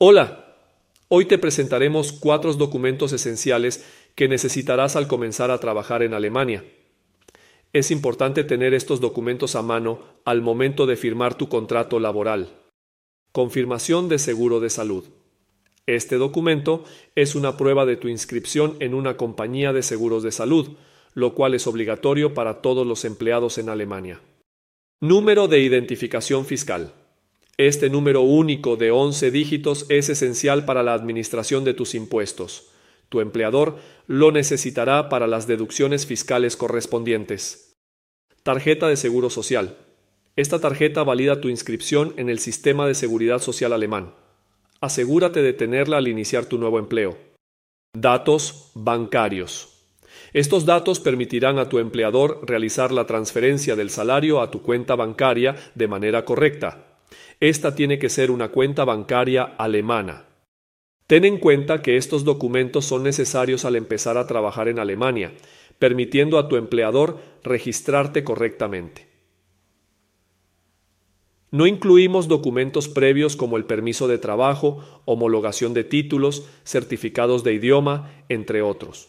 Hola, hoy te presentaremos cuatro documentos esenciales que necesitarás al comenzar a trabajar en Alemania. Es importante tener estos documentos a mano al momento de firmar tu contrato laboral. Confirmación de seguro de salud. Este documento es una prueba de tu inscripción en una compañía de seguros de salud, lo cual es obligatorio para todos los empleados en Alemania. Número de identificación fiscal. Este número único de 11 dígitos es esencial para la administración de tus impuestos. Tu empleador lo necesitará para las deducciones fiscales correspondientes. Tarjeta de Seguro Social. Esta tarjeta valida tu inscripción en el Sistema de Seguridad Social alemán. Asegúrate de tenerla al iniciar tu nuevo empleo. Datos bancarios. Estos datos permitirán a tu empleador realizar la transferencia del salario a tu cuenta bancaria de manera correcta esta tiene que ser una cuenta bancaria alemana. Ten en cuenta que estos documentos son necesarios al empezar a trabajar en Alemania, permitiendo a tu empleador registrarte correctamente. No incluimos documentos previos como el permiso de trabajo, homologación de títulos, certificados de idioma, entre otros.